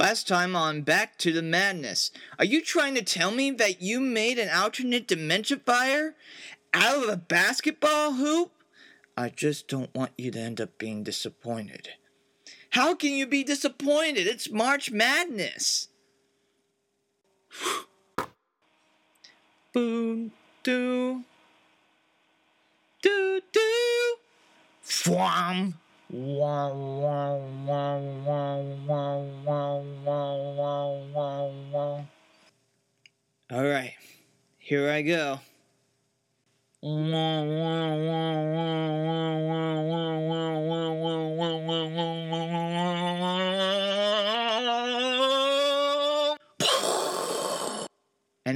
Last time on Back to the Madness, are you trying to tell me that you made an alternate dementia fire out of a basketball hoop? I just don't want you to end up being disappointed. How can you be disappointed? It's March Madness. Boom, doo, doo, doo, fwam. All right, here I go. And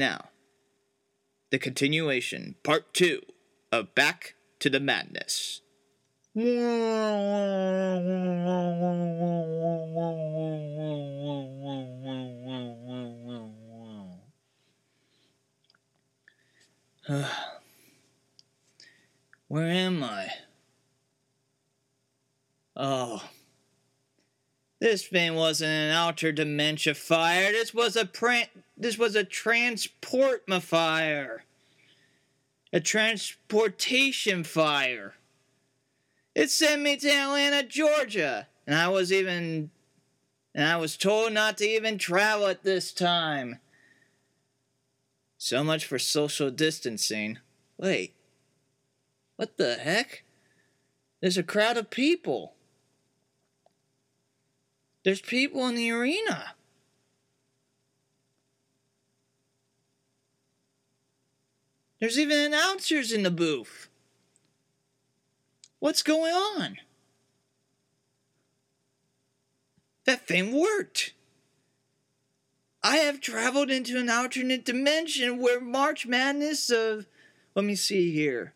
now, the continuation, part two of Back to the Madness. Where am I? Oh. This thing wasn't an outer dementia fire. This was a pran- this was a transport fire. A transportation fire. It sent me to Atlanta, Georgia, and I was even and I was told not to even travel at this time. So much for social distancing. Wait. What the heck? There's a crowd of people. There's people in the arena. There's even announcers in the booth. What's going on? That thing worked. I have traveled into an alternate dimension where March Madness of. Let me see here.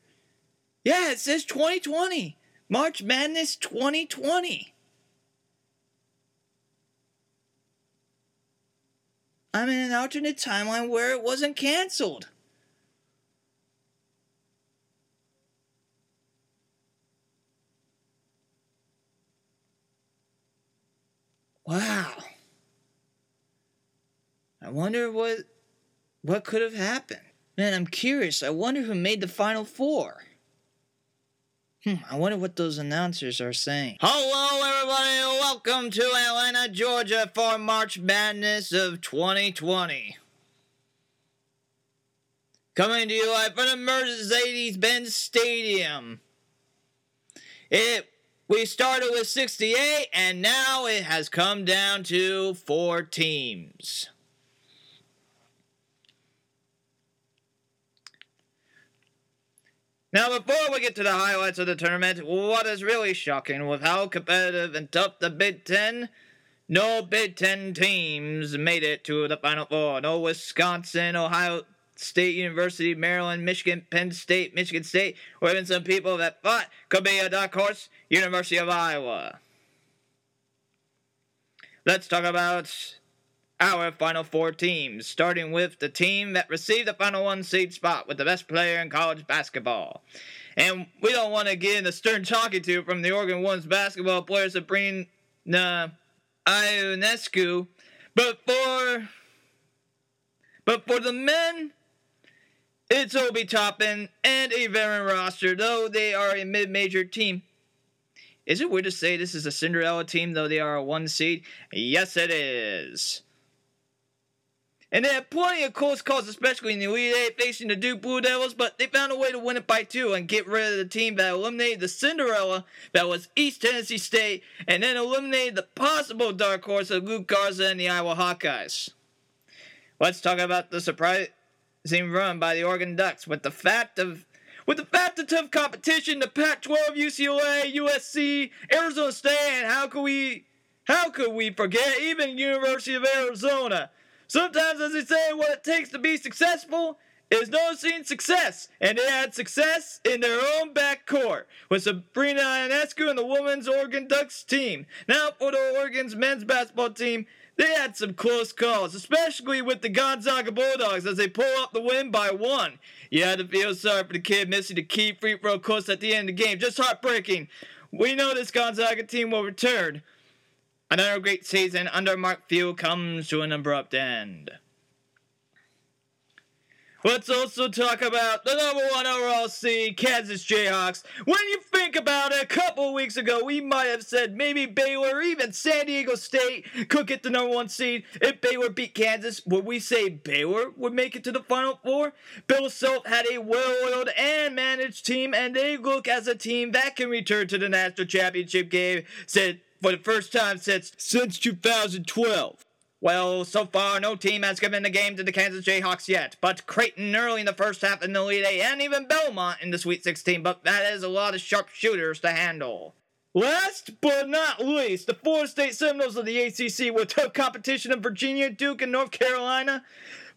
Yeah, it says 2020. March Madness 2020. I'm in an alternate timeline where it wasn't canceled. Wow. I wonder what what could have happened. Man, I'm curious. I wonder who made the final four. Hmm, I wonder what those announcers are saying. Hello, everybody. Welcome to Atlanta, Georgia for March Madness of 2020. Coming to you live from the Mercedes-Benz Stadium. It we started with 68, and now it has come down to four teams. Now, before we get to the highlights of the tournament, what is really shocking with how competitive and tough the Big Ten, no Big Ten teams made it to the Final Four. No Wisconsin, Ohio State University, Maryland, Michigan, Penn State, Michigan State, or even some people that thought could be a dark horse, University of Iowa. Let's talk about our Final Four teams, starting with the team that received the Final One seed spot with the best player in college basketball. And we don't want to get in the stern talking to from the Oregon One's basketball player Sabrina Ionescu, but for but for the men, it's Obi Toppin and a veteran roster, though they are a mid-major team. Is it weird to say this is a Cinderella team, though they are a one seed? Yes, it is. And they had plenty of close calls, especially in the Elite Eight facing the Duke Blue Devils, but they found a way to win it by two and get rid of the team that eliminated the Cinderella that was East Tennessee State, and then eliminated the possible dark horse of Luka Garza and the Iowa Hawkeyes. Let's talk about the surprise seemed run by the Oregon Ducks with the fact of with the fact of tough competition, the Pac-12, UCLA, USC, Arizona State, and how could we how could we forget even University of Arizona? Sometimes, as they say, what it takes to be successful is noticing success, and they had success in their own backcourt with Sabrina Ionescu and the women's Oregon Ducks team. Now for the Oregon's men's basketball team, they had some close calls, especially with the Gonzaga Bulldogs as they pull up the win by one. You had to feel sorry for the kid missing the key free throw close at the end of the game. Just heartbreaking. We know this Gonzaga team will return. Another great season under Mark Few comes to an abrupt end. Let's also talk about the number one overall seed, Kansas Jayhawks. When you think about it, a couple weeks ago, we might have said maybe Baylor or even San Diego State could get the number one seed if Baylor beat Kansas. Would we say Baylor would make it to the Final Four? Bill Self had a well-oiled and managed team, and they look as a team that can return to the national championship game said for the first time since since 2012. Well, so far, no team has given the game to the Kansas Jayhawks yet, but Creighton early in the first half in the Elite Eight, and even Belmont in the Sweet 16, but that is a lot of sharp shooters to handle. Last but not least, the Florida State Seminoles of the ACC with tough competition in Virginia, Duke, and North Carolina.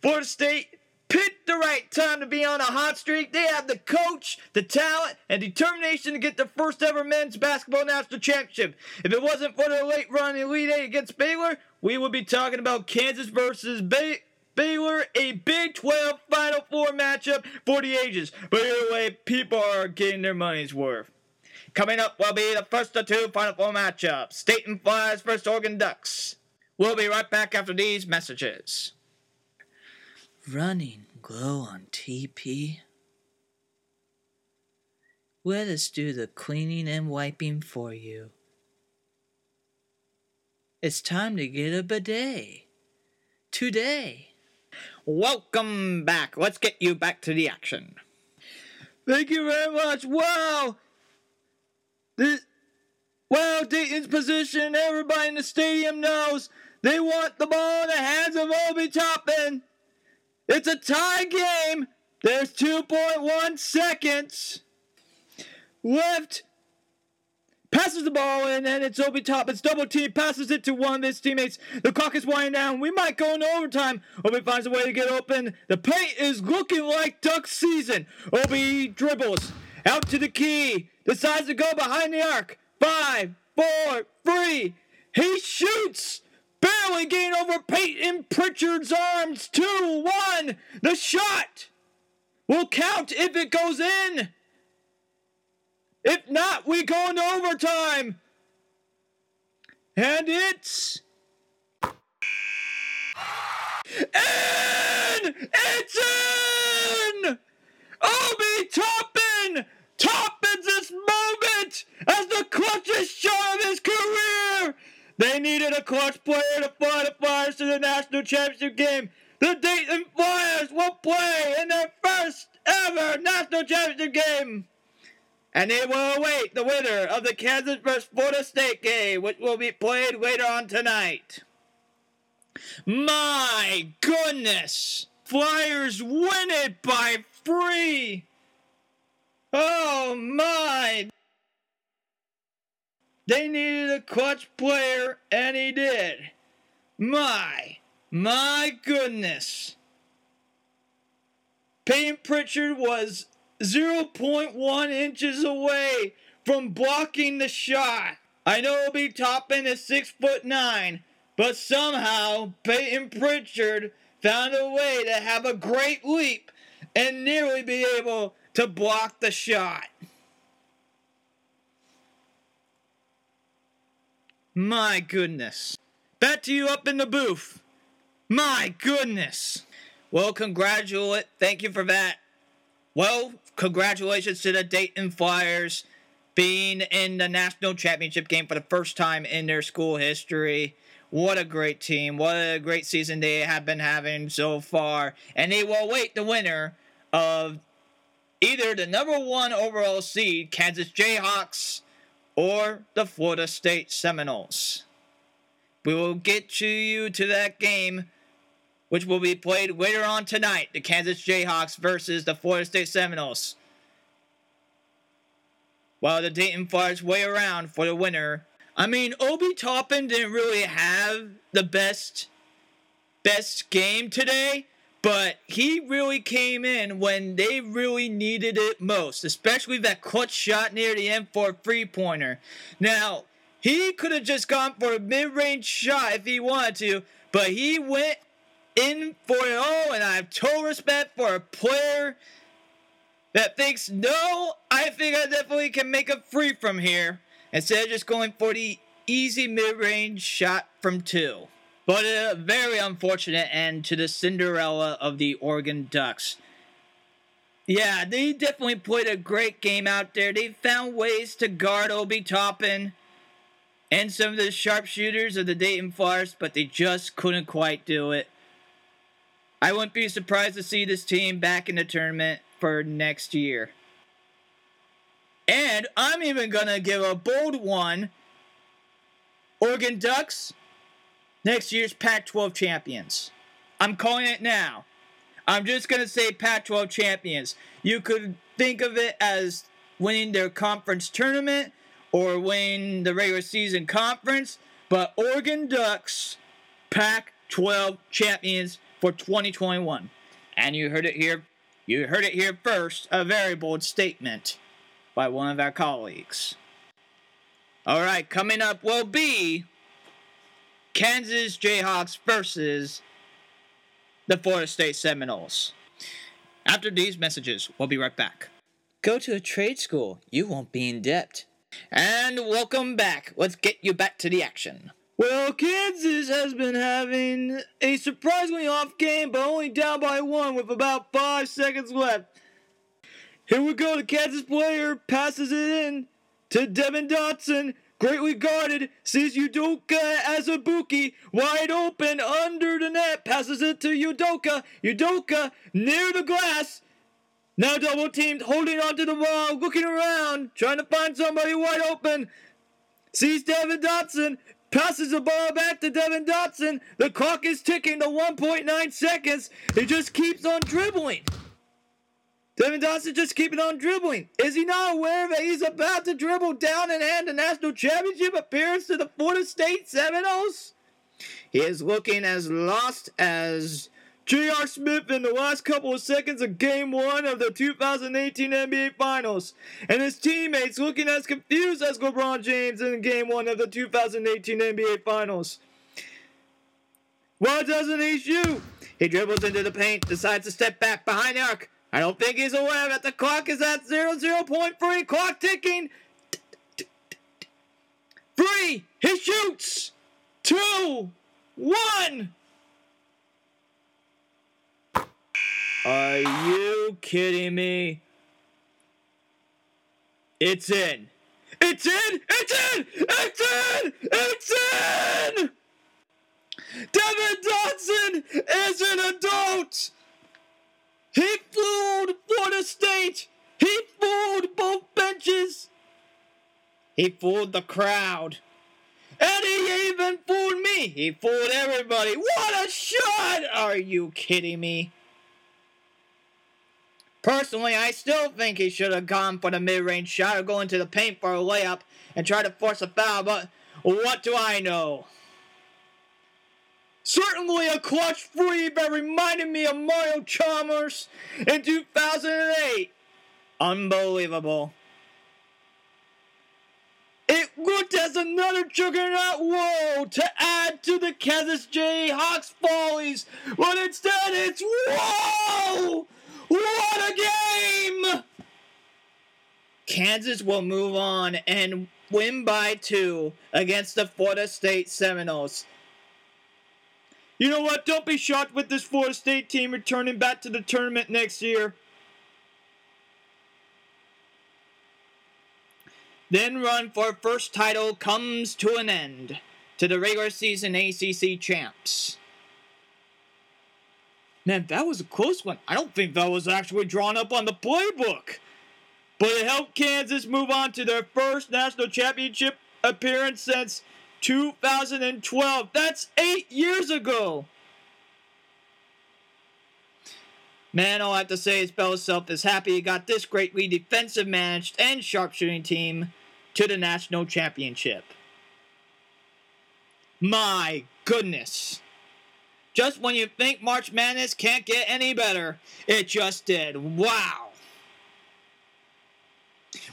Florida State picked the right time to be on a hot streak. They have the coach, the talent, and determination to get their first ever men's basketball national championship. If it wasn't for their late run in Elite Eight against Baylor, we will be talking about Kansas versus Bay- Baylor, a Big 12 Final Four matchup for the ages. But either way, people are getting their money's worth. Coming up will be the first of two Final Four matchups State and Flyers versus Oregon Ducks. We'll be right back after these messages. Running glow on TP? Let us do the cleaning and wiping for you. It's time to get a bidet. Today. Welcome back. Let's get you back to the action. Thank you very much. Wow. This, wow, Dayton's position. Everybody in the stadium knows they want the ball in the hands of Obi Toppin. It's a tie game. There's 2.1 seconds left passes the ball and then it's Obi Toppin's double team, passes it to one of his teammates. The clock is winding down. We might go into overtime. Obi finds a way to get open. The paint is looking like duck season. Obi dribbles out to the key, decides to go behind the arc. Five, four, three. He shoots. Barely getting over Payton Pritchard's arms. Two, one. The shot will count if it goes in. If not, we go into overtime. And it's. In! it's in! Obi Toppin! Toppins this moment as the clutchest shot of his career! They needed a clutch player to fly the Flyers to the national championship game. The Dayton Flyers will play in their first ever national championship game. And they will await the winner of the Kansas vs. Florida State game, which will be played later on tonight. My goodness! Flyers win it by three! Oh my! They needed a clutch player, and he did. My, my goodness. Payton Pritchard was 0.1 inches away from blocking the shot. I know Obi Toppin is six foot nine, but somehow Payton Pritchard found a way to have a great leap and nearly be able to block the shot. My goodness. Back to you up in the booth. My goodness. Well, congratulate. Thank you for that. Well, congratulations to the Dayton Flyers being in the national championship game for the first time in their school history. What a great team. What a great season they have been having so far. And they will await the winner of either the number one overall seed, Kansas Jayhawks, or the Florida State Seminoles. We will get to you to that game which will be played later on tonight the Kansas Jayhawks versus the Florida State Seminoles. While the Dayton Flyers wait around for the winner. I mean, Obi Toppin didn't really have the best best game today, but he really came in when they really needed it most, especially that clutch shot near the end for a three pointer. Now, he could have just gone for a mid range shot if he wanted to, but he went in for it all, and I have total respect for a player that thinks, no, I think I definitely can make a free from here instead of just going for the easy mid range shot from two. But a very unfortunate end to the Cinderella of the Oregon Ducks. Yeah, they definitely played a great game out there. They found ways to guard Obi Toppin and some of the sharpshooters of the Dayton Forest, but they just couldn't quite do it. I wouldn't be surprised to see this team back in the tournament for next year. And I'm even going to give a bold one. Oregon Ducks, next year's Pac 12 champions. I'm calling it now. I'm just going to say Pac 12 champions. You could think of it as winning their conference tournament or winning the regular season conference, but Oregon Ducks, Pac 12 champions for 2021. And you heard it here. You heard it here first. A very bold statement by one of our colleagues. All right, coming up will be Kansas Jayhawks versus the Florida State Seminoles. After these messages, we'll be right back. Go to a trade school. You won't be in debt. And welcome back. Let's get you back to the action. Well, Kansas has been having a surprisingly off game, but only down by one with about five seconds left. Here we go. The Kansas player passes it in to Devon Dotson. Greatly guarded, sees Udoka Azubuike wide open under the net, passes it to Udoka. Udoka near the glass. Now double teamed, holding onto the wall, looking around, trying to find somebody wide open. Sees Devon Dotson, passes the ball back to Devon Dotson. The clock is ticking to 1.9 seconds. He just keeps on dribbling. Devon Dotson just keeping on dribbling. Is he not aware that he's about to dribble down and hand the national championship appearance to the Florida State Seminoles? He is looking as lost as J.R. Smith in the last couple of seconds of Game 1 of the 2018 NBA Finals. And his teammates looking as confused as LeBron James in Game 1 of the 2018 NBA Finals. Why doesn't he shoot? He dribbles into the paint, decides to step back behind the arc. I don't think he's aware that the clock is at 0, 0.3. Clock ticking. Three. He shoots. Two. One. Are you kidding me? It's in. It's in! It's in! It's in! It's in! Devon Dotson is an adult! He fooled Florida State! He fooled both benches! He fooled the crowd. And he even fooled me! He fooled everybody! What a shot! Are you kidding me? Personally, I still think he should have gone for the mid-range shot or go into the paint for a layup and try to force a foul, but what do I know? Certainly a clutch free that reminded me of Mario Chalmers in 2008. Unbelievable. It looked as another juggernaut whoa to add to the Kansas Jayhawks follies, but instead it's whoa! What a game! Kansas will move on and win by two against the Florida State Seminoles. You know what? Don't be shocked with this Florida State team returning back to the tournament next year. Then run for first title comes to an end to the regular season ACC champs. Man, that was a close one. I don't think that was actually drawn up on the playbook. But it helped Kansas move on to their first national championship appearance since 2012. That's eight years ago. Man, all I have to say is Self is happy he got this greatly defensive managed and sharpshooting team to the national championship. My goodness. Just when you think March Madness can't get any better, it just did. Wow.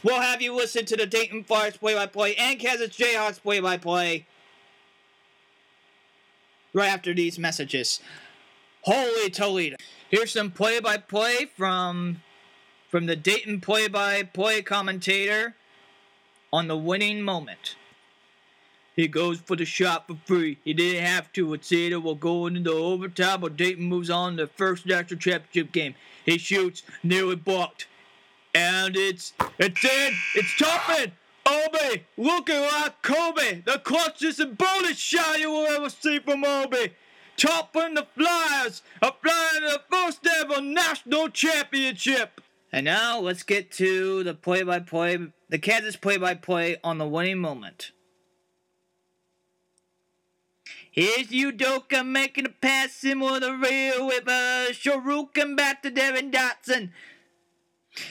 We'll have you listen to the Dayton Flyers play by play and Kansas Jayhawks play by play right after these messages. Holy Toledo. Here's some play by play from from the Dayton play by play commentator on the winning moment. He goes for the shot for free. He didn't have to. It's either will go into overtime or Dayton moves on to the first national championship game. He shoots, nearly blocked. And it's it's in. It's Toppin. Obi looking like Kobe. The clutchest and boldest shot you will ever see from Obi. Topping the Flyers, applying the first ever national championship. And now let's get to the play-by-play, the Kansas play-by-play on the winning moment. Here's Udoka making a pass similar to real with a Shuriken back to Devon Dotson.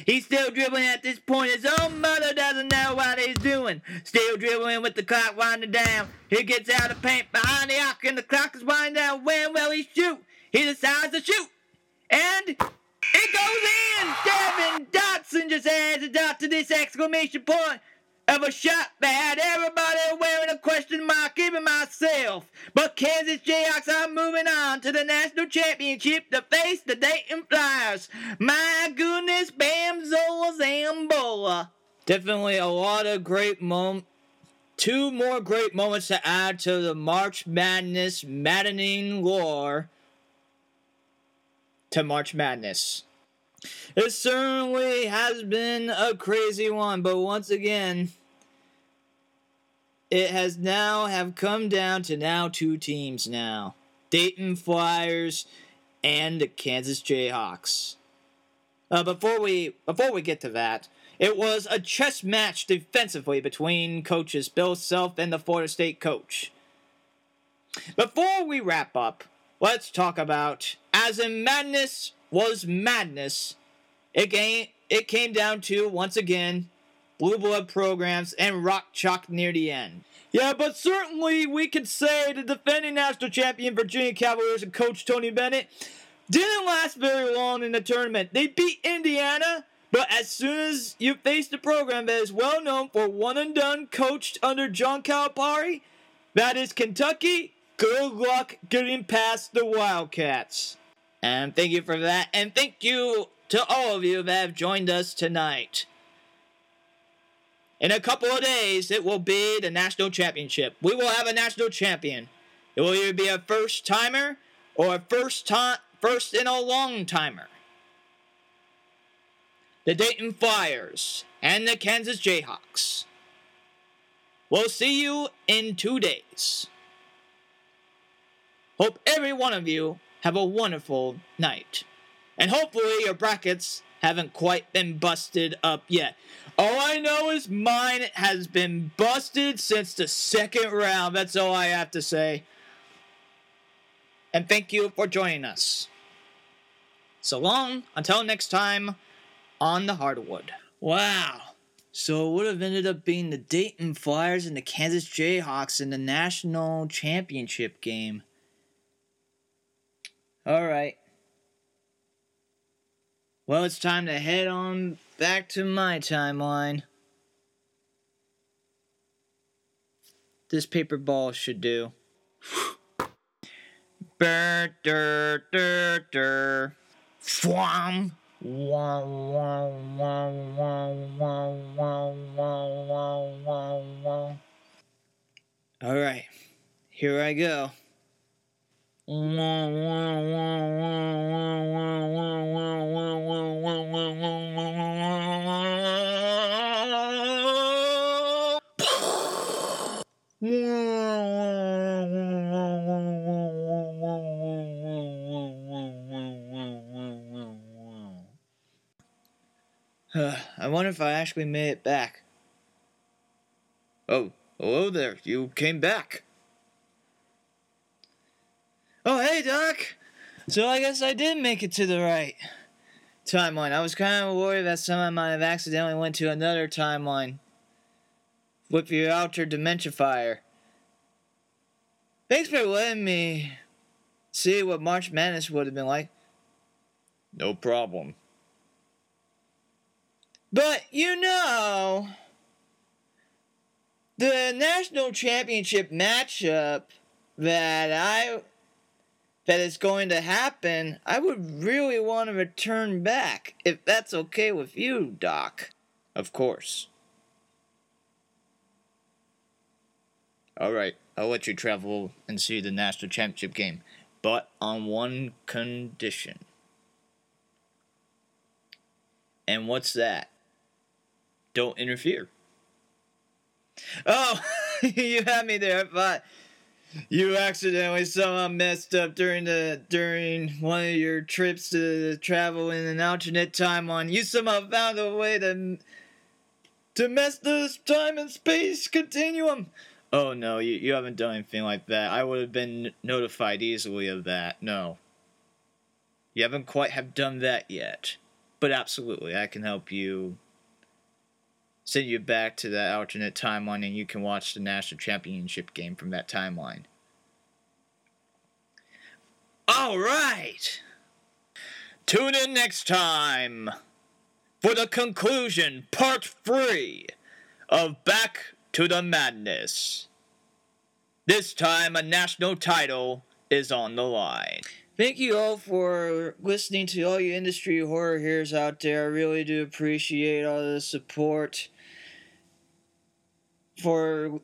He's still dribbling at this point. His own mother doesn't know what he's doing. Still dribbling with the clock winding down. He gets out of paint behind the arc and the clock is winding down. When will he shoot? He decides to shoot. And it goes in! Devon Dotson just adds a dot to this exclamation point of a shot had everybody wearing a question mark, even myself. But Kansas Jayhawks are moving on to the national championship to face the Dayton Flyers. My goodness, Bam Zola Zambola. Definitely a lot of great moments. Two more great moments to add to the March Madness maddening lore to March Madness. It certainly has been a crazy one, but once again, it has now have come down to now two teams now. Dayton Flyers and the Kansas Jayhawks. Uh, before we before we get to that, it was a chess match defensively between coaches Bill Self and the Florida State coach. Before we wrap up, let's talk about as in madness was madness. It came it came down to once again blue blood programs and rock chalk near the end. Yeah, but certainly we could say the defending national champion Virginia Cavaliers and coach Tony Bennett didn't last very long in the tournament. They beat Indiana, but as soon as you face the program that is well known for one and done coached under John Calipari, that is Kentucky, good luck getting past the Wildcats. And thank you for that, and thank you to all of you that have joined us tonight. In a couple of days, it will be the national championship. We will have a national champion. It will either be a first timer or a first time, first in a long timer. The Dayton Flyers and the Kansas Jayhawks. We'll see you in two days. Hope every one of you have a wonderful night. And hopefully your brackets haven't quite been busted up yet. All I know is mine has been busted since the second round. That's all I have to say. And thank you for joining us. So long, until next time on the hardwood. Wow. So it would have ended up being the Dayton Flyers and the Kansas Jayhawks in the national championship game. All right. Well, it's time to head on back to my timeline. This paper ball should do. Burr, dur, dur, dur. Fwam. All right, here I go. I wonder if I actually made it back. Oh, hello there. You came back. Oh, hey, Doc. So I guess I did make it to the right timeline. I was kind of worried that some I might have accidentally went to another timeline with your outer dementia fire. Thanks for letting me see what March Madness would have been like. No problem. But you know, the national championship matchup that I that is going to happen, I would really want to return back if that's okay with you, Doc. Of course. All right, I'll let you travel and see the national championship game, but on one condition. And what's that? Don't interfere. Oh, you had me there. Thought you accidentally somehow messed up during the during one of your trips to travel in an alternate timeline. You somehow found a way to to mess this time and space continuum. Oh no, you, you haven't done anything like that. I would have been notified easily of that. No. You haven't quite have done that yet. But absolutely, I can help you send you back to that alternate timeline and you can watch the national championship game from that timeline. All right. Tune in next time for the conclusion, part three of Back to the Madness. This time, a national title is on the line. Thank you all for listening to all you industry horror heroes out there. I really do appreciate all the support. For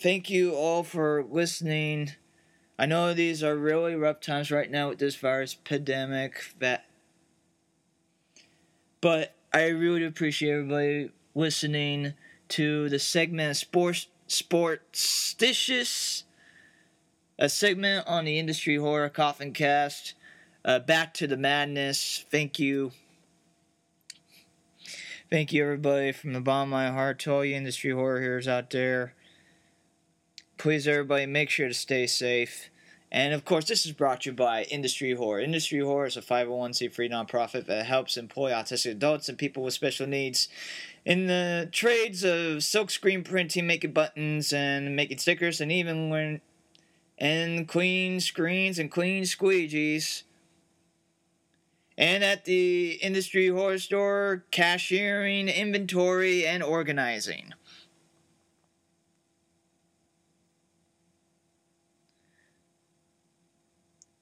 thank you all for listening. I know these are really rough times right now with this virus pandemic that but I really appreciate everybody listening to the segment Sports Sportstitious a segment on the industry horror coffin cast. Uh, back to the madness. Thank you. Thank you, everybody, from the bottom of my heart to all you industry horror heroes out there. Please, everybody, make sure to stay safe. And of course, this is brought to you by Industry Horror. Industry Horror is a 501c3 nonprofit that helps employ autistic adults and people with special needs in the trades of silk screen printing, making buttons, and making stickers, and even learn and clean screens and clean squeegees. And at the industry horror store, cashiering, inventory, and organizing.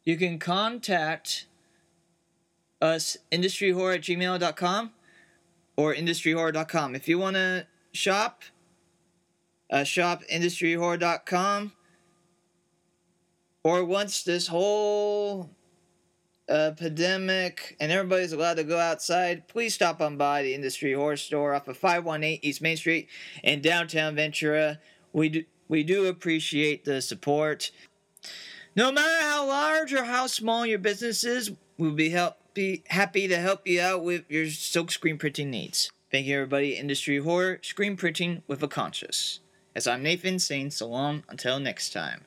You can contact us industryhorror at gmail.com or industryhorror.com. If you want to shop, uh, shop industryhorror.com or once this whole uh, pandemic and everybody's allowed to go outside, please stop on by the Industry Horror Store off of 518 East Main Street in downtown Ventura. We do, we do appreciate the support. No matter how large or how small your business is, we'll be, help, be happy to help you out with your silk screen printing needs. Thank you, everybody. Industry Horror, screen printing with a conscience. As I'm Nathan saying so long until next time.